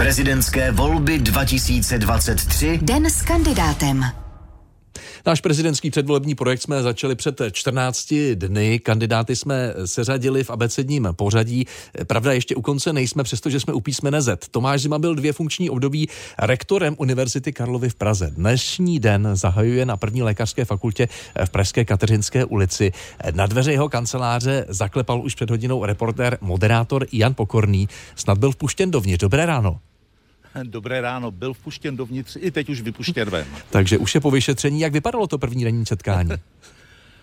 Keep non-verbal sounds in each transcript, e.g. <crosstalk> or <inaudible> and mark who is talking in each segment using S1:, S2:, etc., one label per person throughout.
S1: Prezidentské volby 2023.
S2: Den s kandidátem.
S3: Náš prezidentský předvolební projekt jsme začali před 14 dny. Kandidáty jsme seřadili v abecedním pořadí. Pravda, ještě u konce nejsme, přestože jsme u písmene Z. Tomáš Zima byl dvě funkční období rektorem Univerzity Karlovy v Praze. Dnešní den zahajuje na první lékařské fakultě v Pražské Kateřinské ulici. Na dveře jeho kanceláře zaklepal už před hodinou reportér, moderátor Jan Pokorný. Snad byl vpuštěn dovnitř. Dobré ráno. <laughs>
S4: Dobré ráno, byl vpuštěn dovnitř, i teď už vypuštěn ven. <laughs>
S3: Takže už je po vyšetření. Jak vypadalo to první denní setkání? <laughs>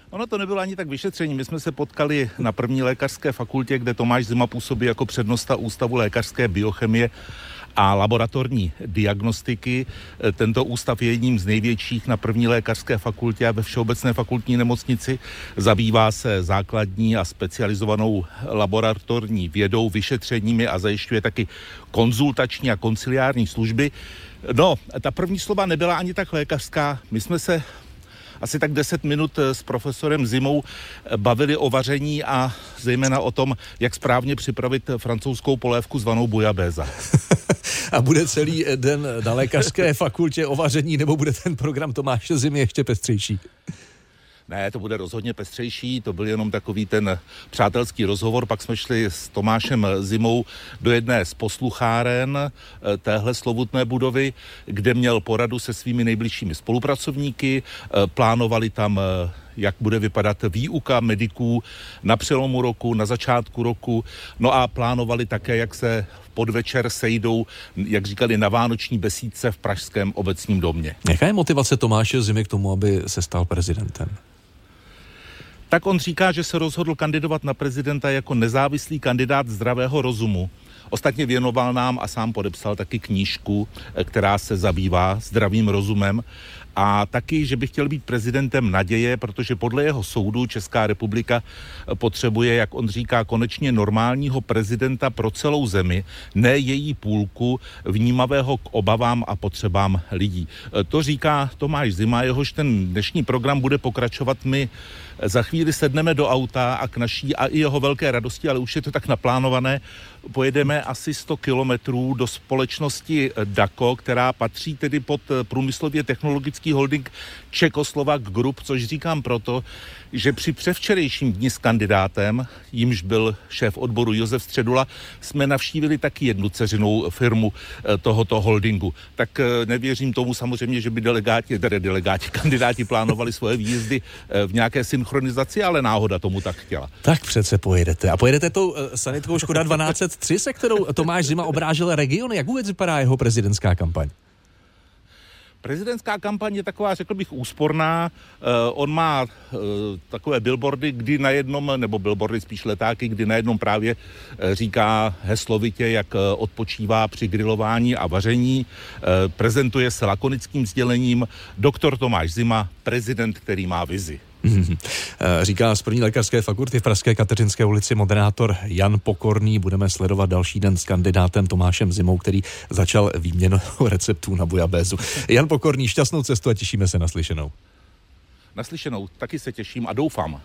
S4: Ono to nebylo ani tak vyšetření. My jsme se potkali na první lékařské fakultě, kde Tomáš Zima působí jako přednosta Ústavu lékařské biochemie a laboratorní diagnostiky. Tento ústav je jedním z největších na první lékařské fakultě a ve Všeobecné fakultní nemocnici. Zabývá se základní a specializovanou laboratorní vědou, vyšetřeními a zajišťuje taky konzultační a konciliární služby. No, ta první slova nebyla ani tak lékařská. My jsme se asi tak 10 minut s profesorem Zimou bavili o vaření a zejména o tom, jak správně připravit francouzskou polévku zvanou bujabéza. <laughs>
S3: a bude celý den na lékařské <laughs> fakultě o vaření, nebo bude ten program Tomáše Zimy ještě pestřejší?
S4: Ne, to bude rozhodně pestřejší, to byl jenom takový ten přátelský rozhovor, pak jsme šli s Tomášem Zimou do jedné z poslucháren eh, téhle slovutné budovy, kde měl poradu se svými nejbližšími spolupracovníky, eh, plánovali tam eh, jak bude vypadat výuka mediků na přelomu roku, na začátku roku, no a plánovali také, jak se podvečer sejdou, jak říkali, na vánoční besídce v Pražském obecním domě.
S3: Jaká je motivace Tomáše Zimy k tomu, aby se stal prezidentem?
S4: tak on říká, že se rozhodl kandidovat na prezidenta jako nezávislý kandidát zdravého rozumu. Ostatně věnoval nám a sám podepsal taky knížku, eh, která se zabývá zdravým rozumem a taky, že by chtěl být prezidentem naděje, protože podle jeho soudu Česká republika eh, potřebuje, jak on říká, konečně normálního prezidenta pro celou zemi, ne její půlku vnímavého k obavám a potřebám lidí. Eh, to říká Tomáš Zima, jehož ten dnešní program bude pokračovat. My za chvíli sedneme do auta a k naší a i jeho velké radosti, ale už je to tak naplánované, pojedeme asi 100 kilometrů do společnosti DACO, která patří tedy pod průmyslově technologický holding Čekoslovak Group, což říkám proto, že při převčerejším dni s kandidátem, jimž byl šéf odboru Josef Středula, jsme navštívili taky jednu ceřinou firmu eh, tohoto holdingu. Tak eh, nevěřím tomu samozřejmě, že by delegáti, tedy delegáti, <laughs> kandidáti plánovali svoje výjezdy eh, v nějaké synchronizaci, ale náhoda tomu tak chtěla.
S3: Tak přece pojedete. A pojedete tou sanitkou Škoda 1203, se kterou Tomáš Zima obrážel regiony. Jak vůbec vypadá jeho prezidentská kampaň?
S4: Prezidentská kampaň je taková, řekl bych, úsporná. Uh, on má uh, takové billboardy, kdy na jednom, nebo billboardy spíš letáky, kdy na jednom právě uh, říká heslovitě, jak uh, odpočívá při grilování a vaření. Uh, prezentuje se lakonickým sdělením doktor Tomáš Zima, prezident, který má vizi.
S3: Říká z první lékařské fakulty v Pražské Kateřinské ulici moderátor Jan Pokorný. Budeme sledovat další den s kandidátem Tomášem Zimou, který začal výměnu <laughs> receptů na bujabézu. Jan Pokorný, šťastnou cestu a těšíme se na slyšenou.
S4: Naslyšenou, taky se těším a doufám.